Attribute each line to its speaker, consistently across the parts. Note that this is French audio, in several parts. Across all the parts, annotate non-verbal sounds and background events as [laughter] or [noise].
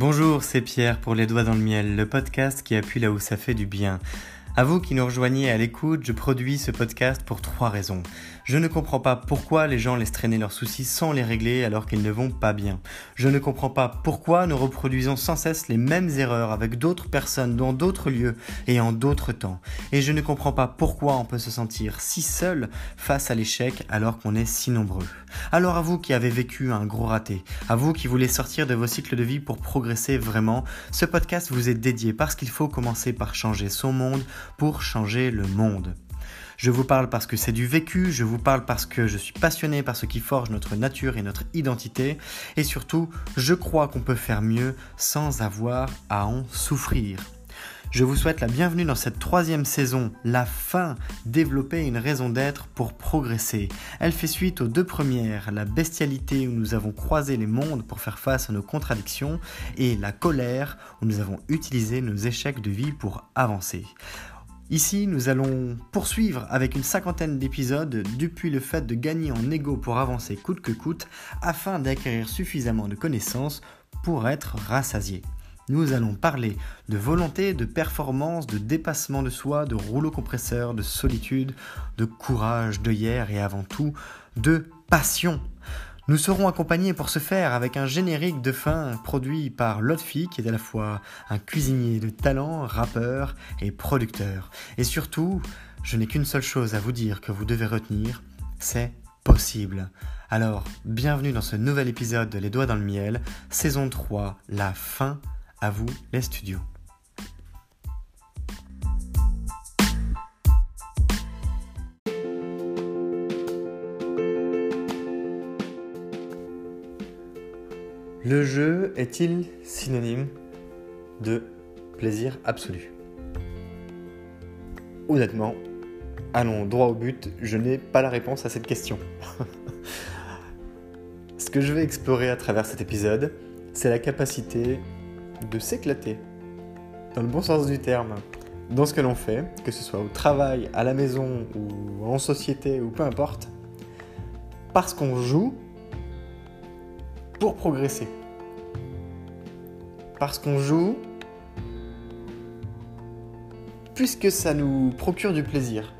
Speaker 1: Bonjour, c'est Pierre pour Les Doigts dans le Miel, le podcast qui appuie là où ça fait du bien. À vous qui nous rejoignez à l'écoute, je produis ce podcast pour trois raisons. Je ne comprends pas pourquoi les gens laissent traîner leurs soucis sans les régler alors qu'ils ne vont pas bien. Je ne comprends pas pourquoi nous reproduisons sans cesse les mêmes erreurs avec d'autres personnes dans d'autres lieux et en d'autres temps. Et je ne comprends pas pourquoi on peut se sentir si seul face à l'échec alors qu'on est si nombreux. Alors à vous qui avez vécu un gros raté, à vous qui voulez sortir de vos cycles de vie pour progresser vraiment, ce podcast vous est dédié parce qu'il faut commencer par changer son monde pour changer le monde. Je vous parle parce que c'est du vécu, je vous parle parce que je suis passionné par ce qui forge notre nature et notre identité, et surtout, je crois qu'on peut faire mieux sans avoir à en souffrir. Je vous souhaite la bienvenue dans cette troisième saison, la fin, développer une raison d'être pour progresser. Elle fait suite aux deux premières, la bestialité où nous avons croisé les mondes pour faire face à nos contradictions, et la colère où nous avons utilisé nos échecs de vie pour avancer. Ici, nous allons poursuivre avec une cinquantaine d'épisodes depuis le fait de gagner en ego pour avancer coûte que coûte afin d'acquérir suffisamment de connaissances pour être rassasié. Nous allons parler de volonté, de performance, de dépassement de soi, de rouleau compresseur, de solitude, de courage, de hier et avant tout de passion. Nous serons accompagnés pour ce faire avec un générique de fin produit par Lotfi, qui est à la fois un cuisinier de talent, rappeur et producteur. Et surtout, je n'ai qu'une seule chose à vous dire que vous devez retenir, c'est possible. Alors, bienvenue dans ce nouvel épisode de Les Doigts dans le Miel, saison 3, la fin, à vous les studios. Le jeu est-il synonyme de plaisir absolu? Honnêtement, allons droit au but, je n'ai pas la réponse à cette question. [laughs] Ce que je vais explorer à travers cet épisode, c'est la capacité de s'éclater, dans le bon sens du terme, dans ce que l'on fait, que ce soit au travail, à la maison ou en société ou peu importe, parce qu'on joue pour progresser. Parce qu'on joue puisque ça nous procure du plaisir.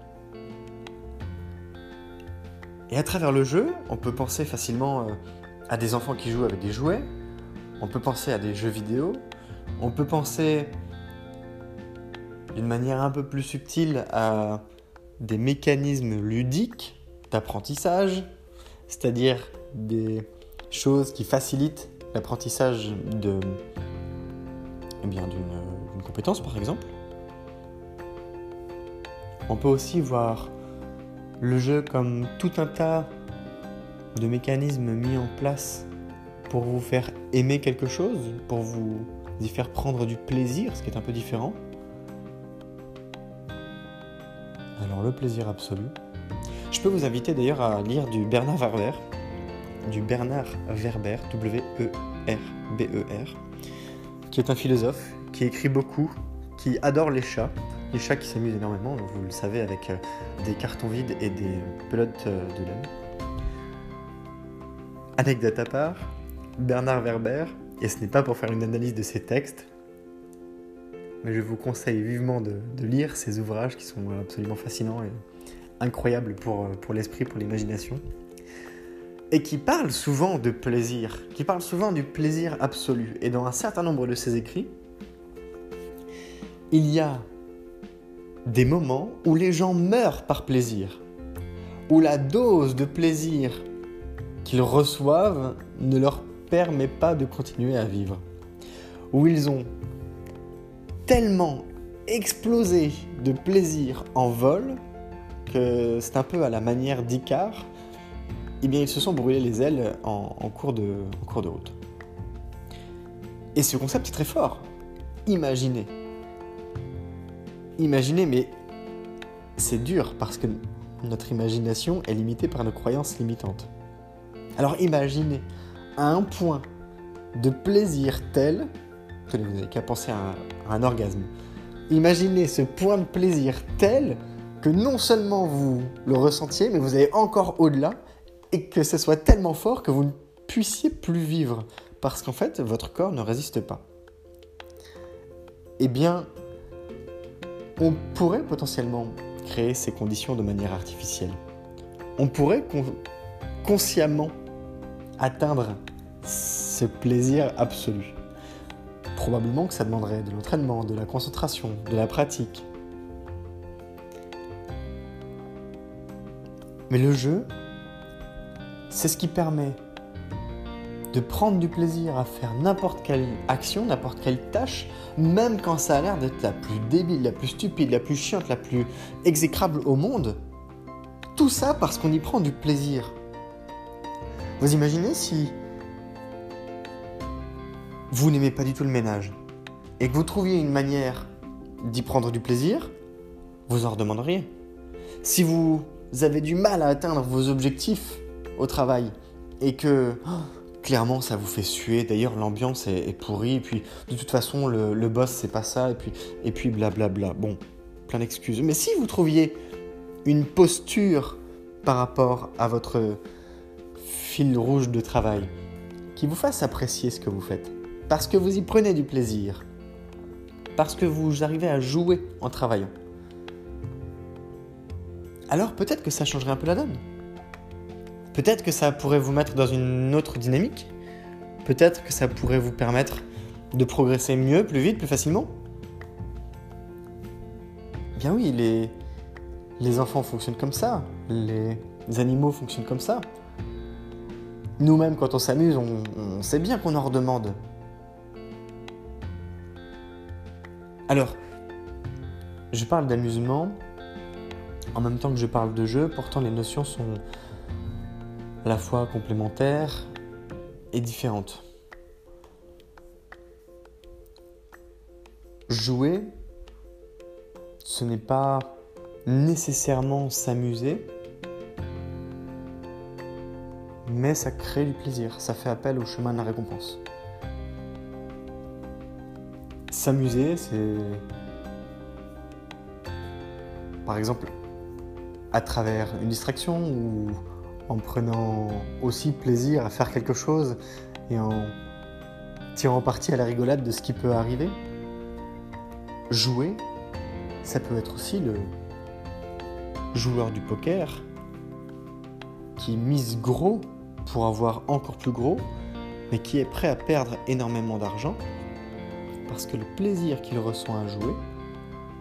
Speaker 1: Et à travers le jeu, on peut penser facilement euh, à des enfants qui jouent avec des jouets, on peut penser à des jeux vidéo, on peut penser d'une manière un peu plus subtile à des mécanismes ludiques d'apprentissage, c'est-à-dire des choses qui facilitent l'apprentissage de, eh bien, d'une compétence par exemple. On peut aussi voir le jeu comme tout un tas de mécanismes mis en place pour vous faire aimer quelque chose, pour vous y faire prendre du plaisir, ce qui est un peu différent. Alors le plaisir absolu. Je peux vous inviter d'ailleurs à lire du Bernard Werber, du Bernard Werber, W-E-R-B-E-R, qui est un philosophe qui écrit beaucoup, qui adore les chats, les chats qui s'amusent énormément, vous le savez, avec euh, des cartons vides et des pelotes euh, de laine. Anecdote à part, Bernard Werber, et ce n'est pas pour faire une analyse de ses textes, mais je vous conseille vivement de, lire ces ouvrages qui sont absolument fascinants et incroyables euh, pour l'esprit, pour l'imagination et qui parle souvent de plaisir, qui parle souvent du plaisir absolu. Et dans un certain nombre de ses écrits, il y a des moments où les gens meurent par plaisir, où la dose de plaisir qu'ils reçoivent ne leur permet pas de continuer à vivre, où ils ont tellement explosé de plaisir en vol que c'est un peu à la manière d'Icare, eh bien ils se sont brûlés les ailes en, cours, de, route. Et ce concept est très fort. Imaginez. Imaginez, mais c'est dur parce que notre imagination est limitée par nos croyances limitantes. Alors imaginez à un point de plaisir tel, que vous n'avez qu'à penser à un orgasme. Imaginez ce point de plaisir tel que non seulement vous le ressentiez, mais vous allez encore au-delà et que ce soit tellement fort que vous ne puissiez plus vivre parce qu'en fait votre corps ne résiste pas. eh bien, on pourrait potentiellement créer ces conditions de manière artificielle. On pourrait consciemment atteindre ce plaisir absolu. Probablement que ça demanderait de l'entraînement, de la concentration, de la pratique. Mais le jeu, c'est ce qui permet de prendre du plaisir à faire n'importe quelle action, n'importe quelle tâche, même quand ça a l'air d'être la plus débile, la plus stupide, la plus chiante, la plus exécrable au monde. Tout ça parce qu'on y prend du plaisir. Vous imaginez si vous n'aimez pas du tout le ménage et que vous trouviez une manière d'y prendre du plaisir, vous en redemanderiez. Si vous avez du mal à atteindre vos objectifs au travail et que oh, clairement ça vous fait suer. D'ailleurs, l'ambiance est, pourrie. Et puis, de toute façon, le, boss, c'est pas ça. Et puis, et puis blablabla. Bon, plein d'excuses. Mais si vous trouviez une posture par rapport à votre fil rouge de travail qui vous fasse apprécier ce que vous faites, parce que vous y prenez du plaisir, parce que vous arrivez à jouer en travaillant, alors peut-être que ça changerait un peu la donne. Peut-être que ça pourrait vous mettre dans une autre dynamique. Peut-être que ça pourrait vous permettre de progresser mieux, plus vite, plus facilement. Bien oui, les, les enfants fonctionnent comme ça. Les animaux fonctionnent comme ça. Nous-mêmes, quand on s'amuse, on, on sait bien qu'on en redemande. Alors, je parle d'amusement en même temps que je parle de jeu, pourtant les notions sont à la fois complémentaires et différentes. Jouer, ce n'est pas nécessairement s'amuser, mais ça crée du plaisir, ça fait appel au chemin de la récompense. S'amuser, c'est par exemple à travers une distraction ou en prenant aussi plaisir à faire quelque chose et en tirant parti à la rigolade de ce qui peut arriver. Jouer, ça peut être aussi le joueur du poker qui mise gros pour avoir encore plus gros, mais qui est prêt à perdre énormément d'argent parce que le plaisir qu'il reçoit à jouer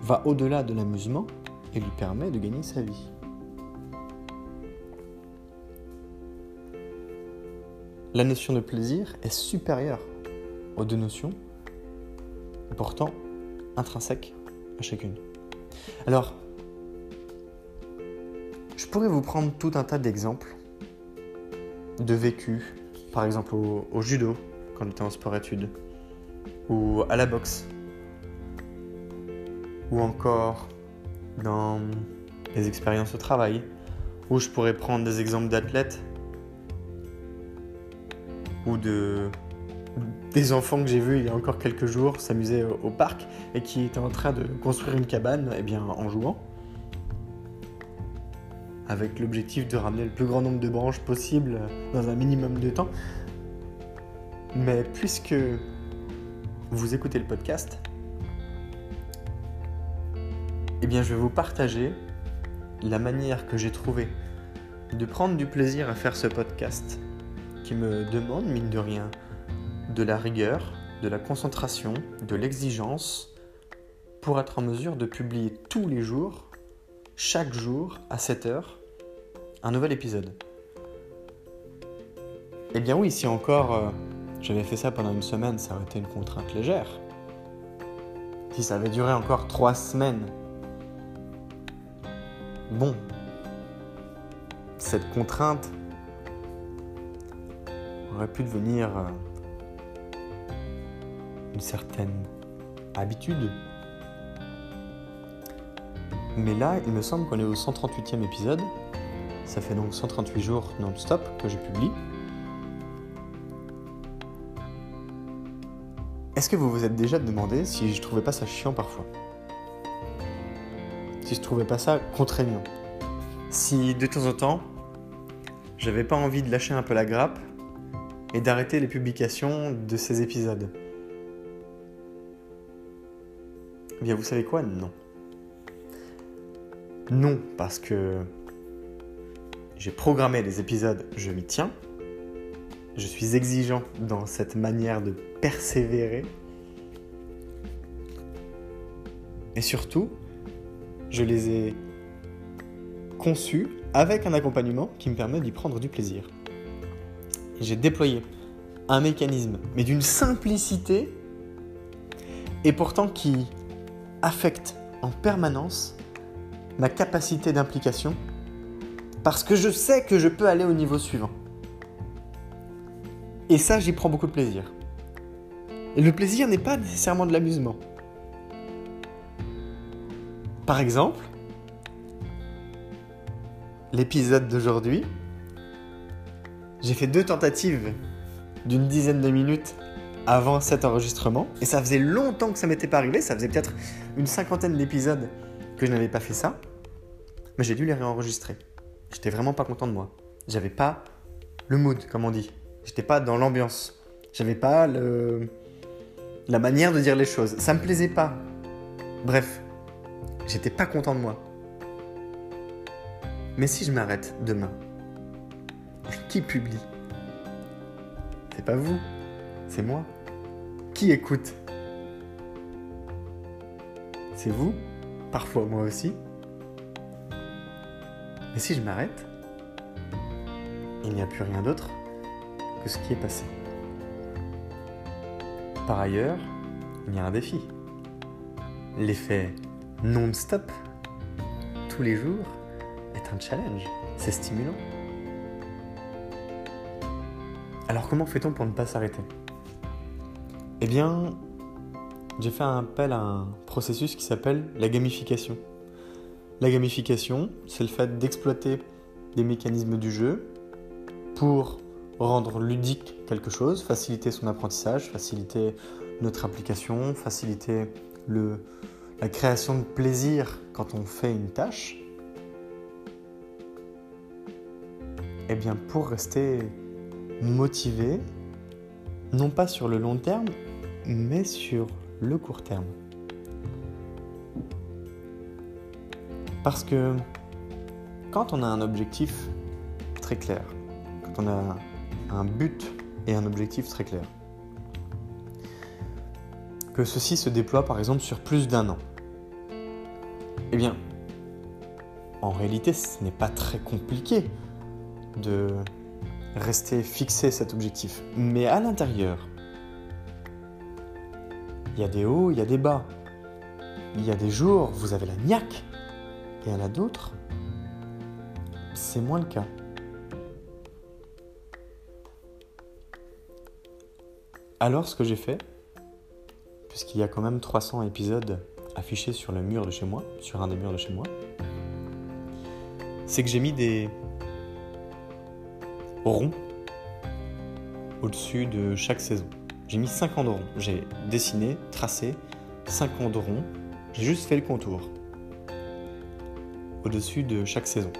Speaker 1: va au-delà de l'amusement et lui permet de gagner sa vie. La notion de plaisir est supérieure aux deux notions, pourtant intrinsèques à chacune. Alors, je pourrais vous prendre tout un tas d'exemples de vécu, par exemple au, judo, quand on était en sport-études, ou à la boxe, ou encore dans les expériences au travail, ou je pourrais prendre des exemples d'athlètes ou de des enfants que j'ai vus il y a encore quelques jours s'amuser au, parc et qui étaient en train de construire une cabane eh bien, en jouant. Avec l'objectif de ramener le plus grand nombre de branches possible dans un minimum de temps. Mais puisque vous écoutez le podcast, eh bien je vais vous partager la manière que j'ai trouvé de prendre du plaisir à faire ce podcast me demande, mine de rien, de la rigueur, de la concentration, de l'exigence, pour être en mesure de publier tous les jours, chaque jour, à 7 heures, un nouvel épisode. Eh bien oui, si encore euh, j'avais fait ça pendant une semaine, ça aurait été une contrainte légère. Si ça avait duré encore trois semaines, bon, cette contrainte aurait pu devenir euh, une certaine habitude. Mais là, il me semble qu'on est au 138e épisode. Ça fait donc 138 jours non-stop que je publie. Est-ce que vous vous êtes déjà demandé si je trouvais pas ça chiant parfois? Si je trouvais pas ça contraignant? Si de temps en temps, j'avais pas envie de lâcher un peu la grappe et d'arrêter les publications de ces épisodes. Eh bien, vous savez quoi? Non. Non, parce que j'ai programmé les épisodes, je m'y tiens. Je suis exigeant dans cette manière de persévérer. Et surtout, je les ai conçus avec un accompagnement qui me permet d'y prendre du plaisir. J'ai déployé un mécanisme, mais d'une simplicité, et pourtant qui affecte en permanence ma capacité d'implication, parce que je sais que je peux aller au niveau suivant. Et ça, j'y prends beaucoup de plaisir. Et le plaisir n'est pas nécessairement de l'amusement. Par exemple, l'épisode d'aujourd'hui, j'ai fait deux tentatives d'une dizaine de minutes avant cet enregistrement. Et ça faisait longtemps que ça m'était pas arrivé. Ça faisait peut-être une cinquantaine d'épisodes que je n'avais pas fait ça. Mais j'ai dû les réenregistrer. J'étais vraiment pas content de moi. J'avais pas le mood, comme on dit. J'étais pas dans l'ambiance. J'avais pas le... la manière de dire les choses. Ça me plaisait pas. Bref, j'étais pas content de moi. Mais si je m'arrête demain, qui publie C'est pas vous, c'est moi. Qui écoute C'est vous, parfois moi aussi. Mais si je m'arrête, il n'y a plus rien d'autre que ce qui est passé. Par ailleurs, il y a un défi. L'effet non-stop, tous les jours, est un challenge. C'est stimulant. Alors comment fait-on pour ne pas s'arrêter? Eh bien, j'ai fait un appel à un processus qui s'appelle la gamification. La gamification, c'est le fait d'exploiter des mécanismes du jeu pour rendre ludique quelque chose, faciliter son apprentissage, faciliter notre application, faciliter la création de plaisir quand on fait une tâche. Eh bien, pour rester motivé, non pas sur le long terme, mais sur le court terme. Parce que quand on a un objectif très clair, quand on a un but et un objectif très clair, que ceci se déploie par exemple sur plus d'un an, eh bien, en réalité, ce n'est pas très compliqué de rester fixé cet objectif. Mais à l'intérieur, il y a des hauts, il y a des bas. Il y a des jours, vous avez la niaque, et il y en a d'autres, c'est moins le cas. Alors ce que j'ai fait, puisqu'il y a quand même 300 épisodes affichés sur le mur de chez moi, sur un des murs de chez moi, c'est que j'ai mis des ronds au-dessus de chaque saison. J'ai mis 50 ronds. J'ai dessiné, tracé 50 ronds. J'ai juste fait le contour au-dessus de chaque saison.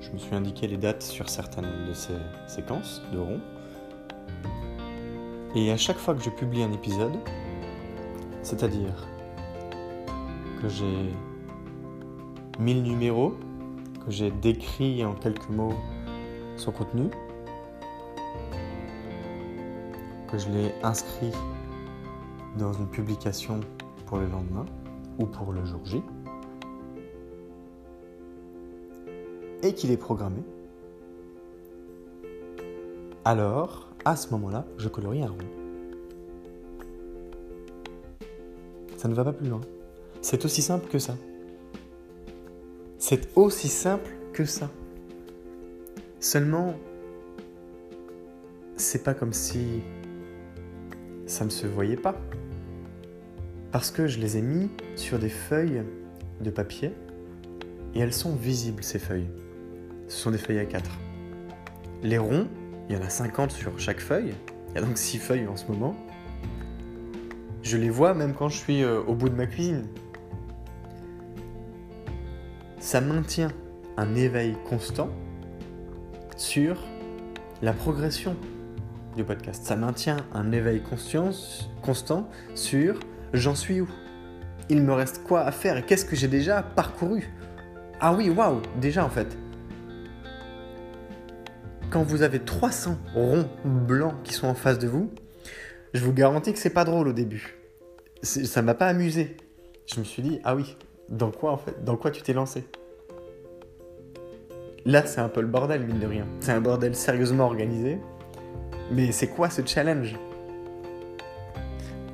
Speaker 1: Je me suis indiqué les dates sur certaines de ces séquences de ronds. Et à chaque fois que je publie un épisode, c'est-à-dire que j'ai 1000 numéros, que j'ai décrit en quelques mots son contenu, que je l'ai inscrit dans une publication pour le lendemain ou pour le jour J, et qu'il est programmé, alors à ce moment-là, je colorie un rond. Ça ne va pas plus loin. C'est aussi simple que ça. C'est aussi simple que ça. Seulement, c'est pas comme si ça ne se voyait pas. Parce que je les ai mis sur des feuilles de papier et elles sont visibles ces feuilles. Ce sont des feuilles à 4. Les ronds, il y en a 50 sur chaque feuille. Il y a donc 6 feuilles en ce moment. Je les vois même quand je suis euh, au bout de ma cuisine. Ça maintient un éveil constant sur la progression du podcast. Ça maintient un éveil conscience constant sur j'en suis où il me reste quoi à faire et qu'est-ce que j'ai déjà parcouru? Ah oui, waouh, déjà en fait. Quand vous avez 300 ronds blancs qui sont en face de vous, je vous garantis que c'est pas drôle au début. Ça m'a pas amusé. Je me suis dit, ah oui, dans quoi en fait Dans quoi tu t'es lancé? Là, c'est un peu le bordel, mine de rien. C'est un bordel sérieusement organisé. Mais c'est quoi ce challenge?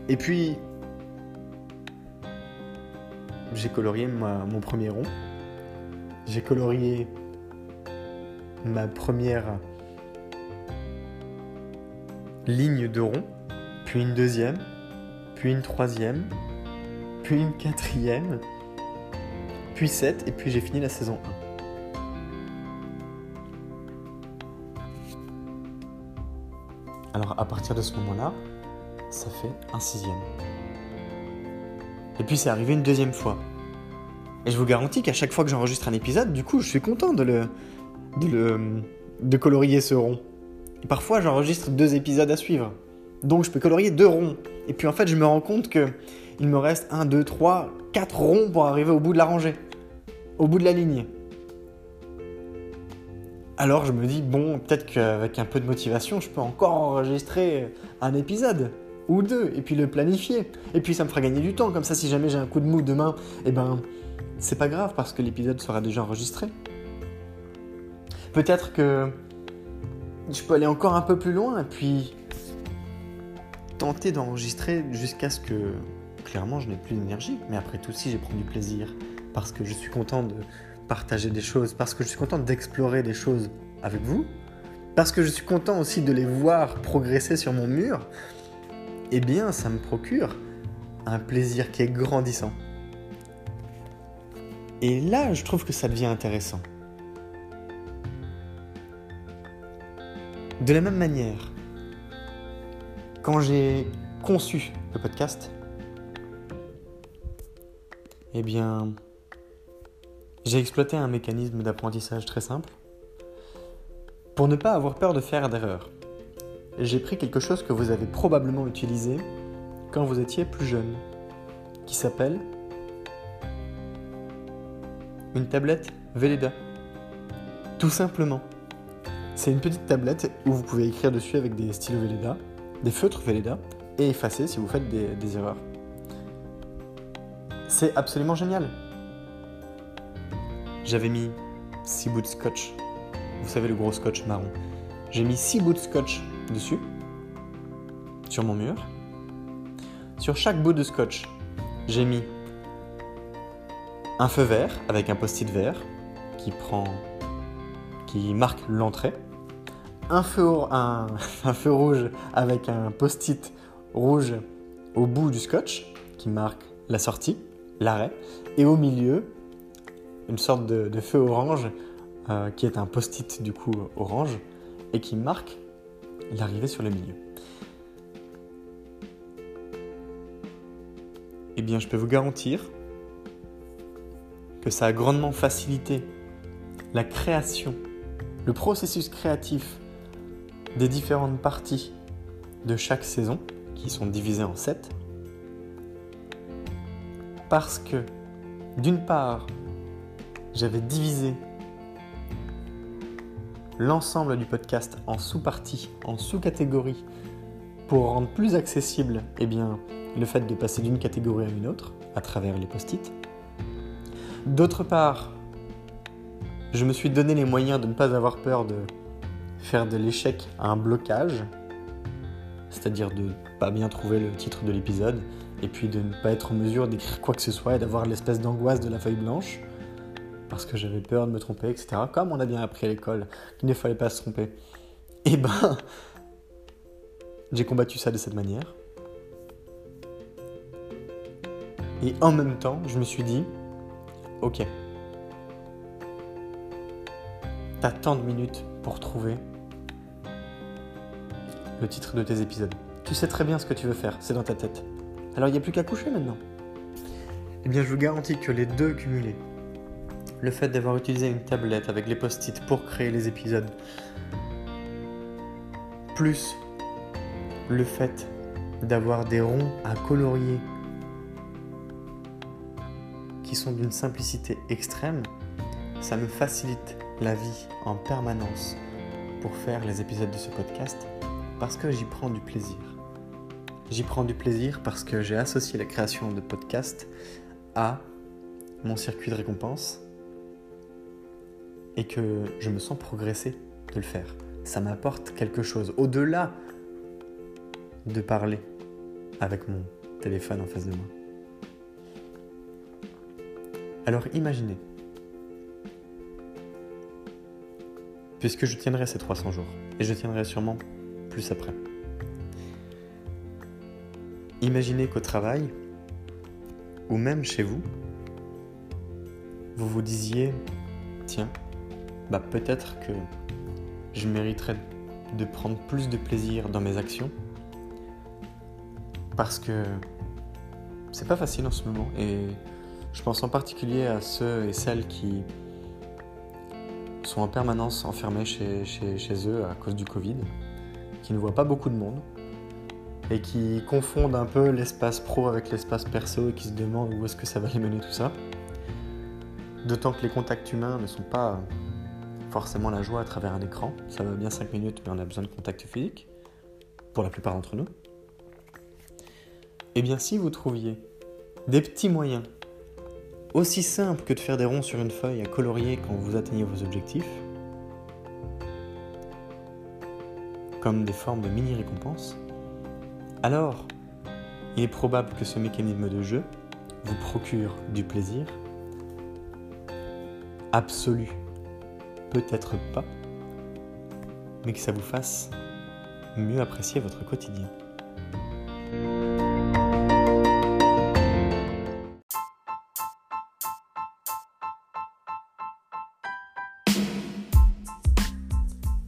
Speaker 1: Et puis, j'ai colorié mon premier rond. J'ai colorié ma première ligne de rond, puis une deuxième, puis une troisième, puis une quatrième, puis sept, et puis j'ai fini la saison 1. Alors à partir de ce moment-là, ça fait un sixième. Et puis c'est arrivé une deuxième fois. Et je vous garantis qu'à chaque fois que j'enregistre un épisode, du coup, je suis content de le, de le, de colorier ce rond. Parfois, j'enregistre deux épisodes à suivre. Donc, je peux colorier deux ronds. Et puis, en fait, je me rends compte que il me reste un, deux, trois, quatre ronds pour arriver au bout de la rangée, au bout de la ligne. Alors, je me dis, bon, peut-être qu'avec un peu de motivation, je peux encore enregistrer un épisode ou deux, et puis le planifier. Et puis ça me fera gagner du temps, comme ça si jamais j'ai un coup de mou demain, eh ben c'est pas grave parce que l'épisode sera déjà enregistré. Peut-être que je peux aller encore un peu plus loin et puis tenter d'enregistrer jusqu'à ce que clairement je n'ai plus d'énergie. Mais après tout, si j'ai pris du plaisir, parce que je suis content de partager des choses, parce que je suis content d'explorer des choses avec vous, parce que je suis content aussi de les voir progresser sur mon mur, eh bien ça me procure un plaisir qui est grandissant. Et là, je trouve que ça devient intéressant. De la même manière, quand j'ai conçu le podcast, eh bien, j'ai exploité un mécanisme d'apprentissage très simple pour ne pas avoir peur de faire d'erreurs j'ai pris quelque chose que vous avez probablement utilisé quand vous étiez plus jeune, qui s'appelle une tablette Velleda. Tout simplement. C'est une petite tablette où vous pouvez écrire dessus avec des stylos Velleda, des feutres Velleda, et effacer si vous faites des erreurs. C'est absolument génial. J'avais mis 6 bouts de scotch. Vous savez le gros scotch marron. J'ai mis 6 bouts de scotch dessus, sur mon mur. Sur chaque bout de scotch, j'ai mis un feu vert avec un post-it vert qui prend, qui marque l'entrée, un feu, un, [laughs] un feu rouge avec un post-it rouge au bout du scotch qui marque la sortie, l'arrêt, et au milieu une sorte de, feu orange euh, qui est un post-it du coup orange et qui marque l'arrivée sur le milieu. Eh bien, je peux vous garantir que ça a grandement facilité la création, le processus créatif des différentes parties de chaque saison, qui sont divisées en sept, parce que, d'une part, j'avais divisé l'ensemble du podcast en sous-parties, en sous-catégories, pour rendre plus accessible eh bien, le fait de passer d'une catégorie à une autre à travers les post-it. D'autre part, je me suis donné les moyens de ne pas avoir peur de faire de l'échec à un blocage, c'est-à-dire de ne pas bien trouver le titre de l'épisode, et puis de ne pas être en mesure d'écrire quoi que ce soit et d'avoir l'espèce d'angoisse de la feuille blanche parce que j'avais peur de me tromper, etc. Comme on a bien appris à l'école qu'il ne fallait pas se tromper. Et [laughs] eh ben, j'ai combattu ça de cette manière. Et en même temps, je me suis dit, ok, t'as tant de minutes pour trouver le titre de tes épisodes. Tu sais très bien ce que tu veux faire, c'est dans ta tête. Alors il n'y a plus qu'à coucher maintenant. Eh bien, je vous garantis que les deux cumulés, le fait d'avoir utilisé une tablette avec les post-it pour créer les épisodes, plus le fait d'avoir des ronds à colorier qui sont d'une simplicité extrême, ça me facilite la vie en permanence pour faire les épisodes de ce podcast parce que j'y prends du plaisir. J'y prends du plaisir parce que j'ai associé la création de podcasts à mon circuit de récompense et que je me sens progresser de le faire. Ça m'apporte quelque chose au-delà de parler avec mon téléphone en face de moi. Alors imaginez, puisque je tiendrai ces 300 jours, et je tiendrai sûrement plus après. Imaginez qu'au travail, ou même chez vous, vous vous disiez, tiens, bah peut-être que je mériterais de prendre plus de plaisir dans mes actions, parce que c'est pas facile en ce moment, et je pense en particulier à ceux et celles qui sont en permanence enfermés chez, chez, eux à cause du Covid, qui ne voient pas beaucoup de monde et qui confondent un peu l'espace pro avec l'espace perso et qui se demandent où est-ce que ça va les mener tout ça. D'autant que les contacts humains ne sont pas forcément la joie à travers un écran. Ça va bien 5 minutes, mais on a besoin de contact physique, pour la plupart d'entre nous. Eh bien, si vous trouviez des petits moyens aussi simple que de faire des ronds sur une feuille à colorier quand vous atteignez vos objectifs, comme des formes de mini-récompenses, alors il est probable que ce mécanisme de jeu vous procure du plaisir absolu, peut-être pas, mais que ça vous fasse mieux apprécier votre quotidien.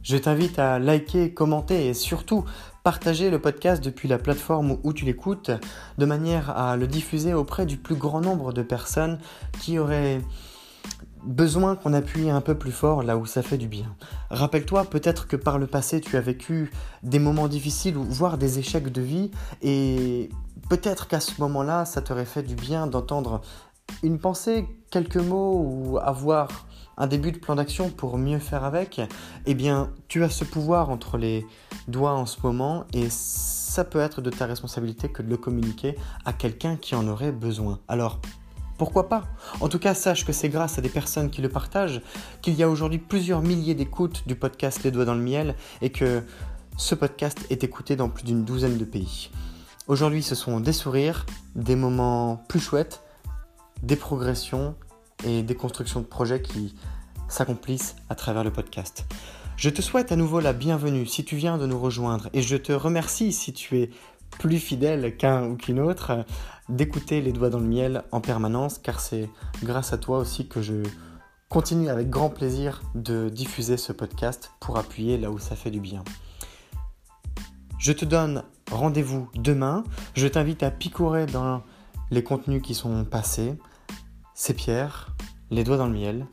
Speaker 1: Je t'invite à liker, commenter et surtout partager le podcast depuis la plateforme où tu l'écoutes de manière à le diffuser auprès du plus grand nombre de personnes qui auraient besoin qu'on appuie un peu plus fort là où ça fait du bien. Rappelle-toi peut-être que par le passé tu as vécu des moments difficiles ou voire des échecs de vie et peut-être qu'à ce moment-là ça t'aurait fait du bien d'entendre une pensée, quelques mots ou avoir un début de plan d'action pour mieux faire avec, eh bien, tu as ce pouvoir entre les doigts en ce moment et ça peut être de ta responsabilité que de le communiquer à quelqu'un qui en aurait besoin. Alors, pourquoi pas? En tout cas, sache que c'est grâce à des personnes qui le partagent qu'il y a aujourd'hui plusieurs milliers d'écoutes du podcast Les Doigts dans le Miel et que ce podcast est écouté dans plus d'une douzaine de pays. Aujourd'hui, ce sont des sourires, des moments plus chouettes, des progressions et des constructions de projets qui s'accomplissent à travers le podcast. Je te souhaite à nouveau la bienvenue si tu viens de nous rejoindre et je te remercie si tu es plus fidèle qu'un ou qu'une autre d'écouter les doigts dans le miel en permanence car c'est grâce à toi aussi que je continue avec grand plaisir de diffuser ce podcast pour appuyer là où ça fait du bien. Je te donne rendez-vous demain. Je t'invite à picorer dans les contenus qui sont passés. C'est Pierre, les doigts dans le miel,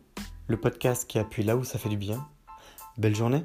Speaker 1: le podcast qui appuie là où ça fait du bien. Belle journée